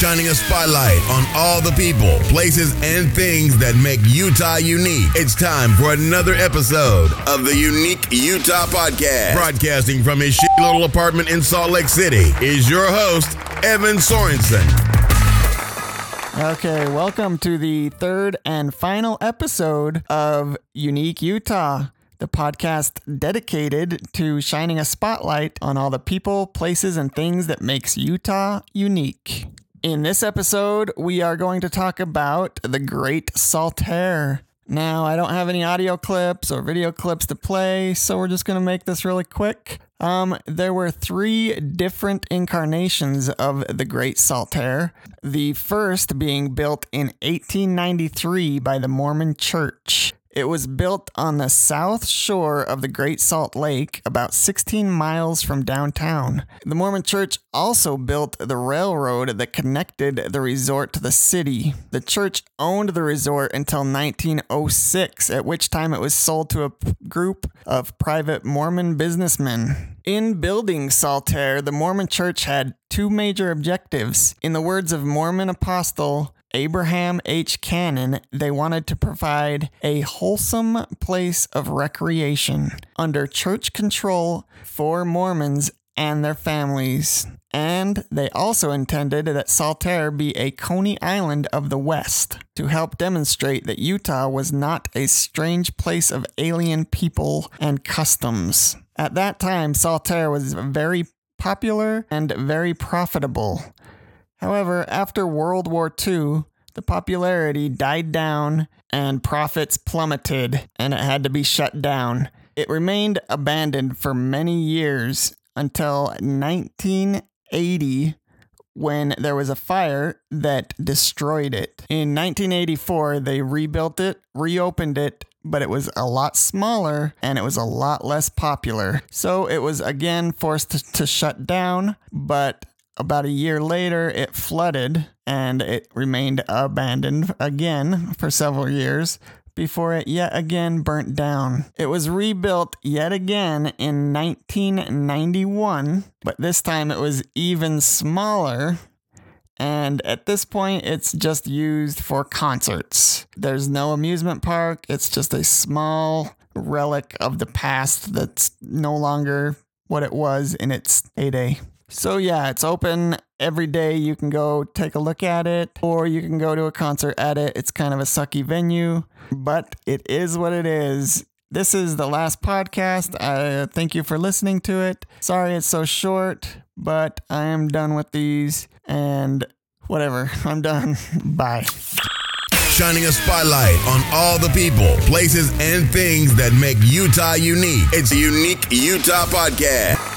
shining a spotlight on all the people, places, and things that make Utah unique. It's time for another episode of the Unique Utah Podcast. Broadcasting from his shitty little apartment in Salt Lake City is your host, Evan Sorensen. Okay, welcome to the third and final episode of Unique Utah, the podcast dedicated to shining a spotlight on all the people, places, and things that makes Utah unique. In this episode, we are going to talk about the Great Saltair. Now, I don't have any audio clips or video clips to play, so we're just going to make this really quick. Um, there were three different incarnations of the Great Saltair. The first being built in 1893 by the Mormon Church. It was built on the south shore of the Great Salt Lake, about 16 miles from downtown. The Mormon Church also built the railroad that connected the resort to the city. The church owned the resort until 1906, at which time it was sold to a p- group of private Mormon businessmen. In building Saltair, the Mormon Church had two major objectives. In the words of Mormon apostle Abraham H. Cannon, they wanted to provide a wholesome place of recreation under church control for Mormons and their families. And they also intended that Saltair be a Coney Island of the West to help demonstrate that Utah was not a strange place of alien people and customs. At that time, Saltair was very popular and very profitable. However, after World War II, the popularity died down and profits plummeted, and it had to be shut down. It remained abandoned for many years until 1980 when there was a fire that destroyed it. In 1984, they rebuilt it, reopened it, but it was a lot smaller and it was a lot less popular. So it was again forced to, shut down, but about a year later, it flooded and it remained abandoned again for several years before it yet again burnt down. It was rebuilt yet again in 1991, but this time it was even smaller. And at this point, it's just used for concerts. There's no amusement park, it's just a small relic of the past that's no longer what it was in its heyday. So yeah, it's open every day. You can go take a look at it, or you can go to a concert at it. It's kind of a sucky venue, but it is what it is. This is the last podcast. Uh, thank you for listening to it. Sorry it's so short, but I am done with these, and whatever. I'm done. Bye. shining a spotlight on all the people, places, and things that make Utah unique. It's a unique Utah podcast.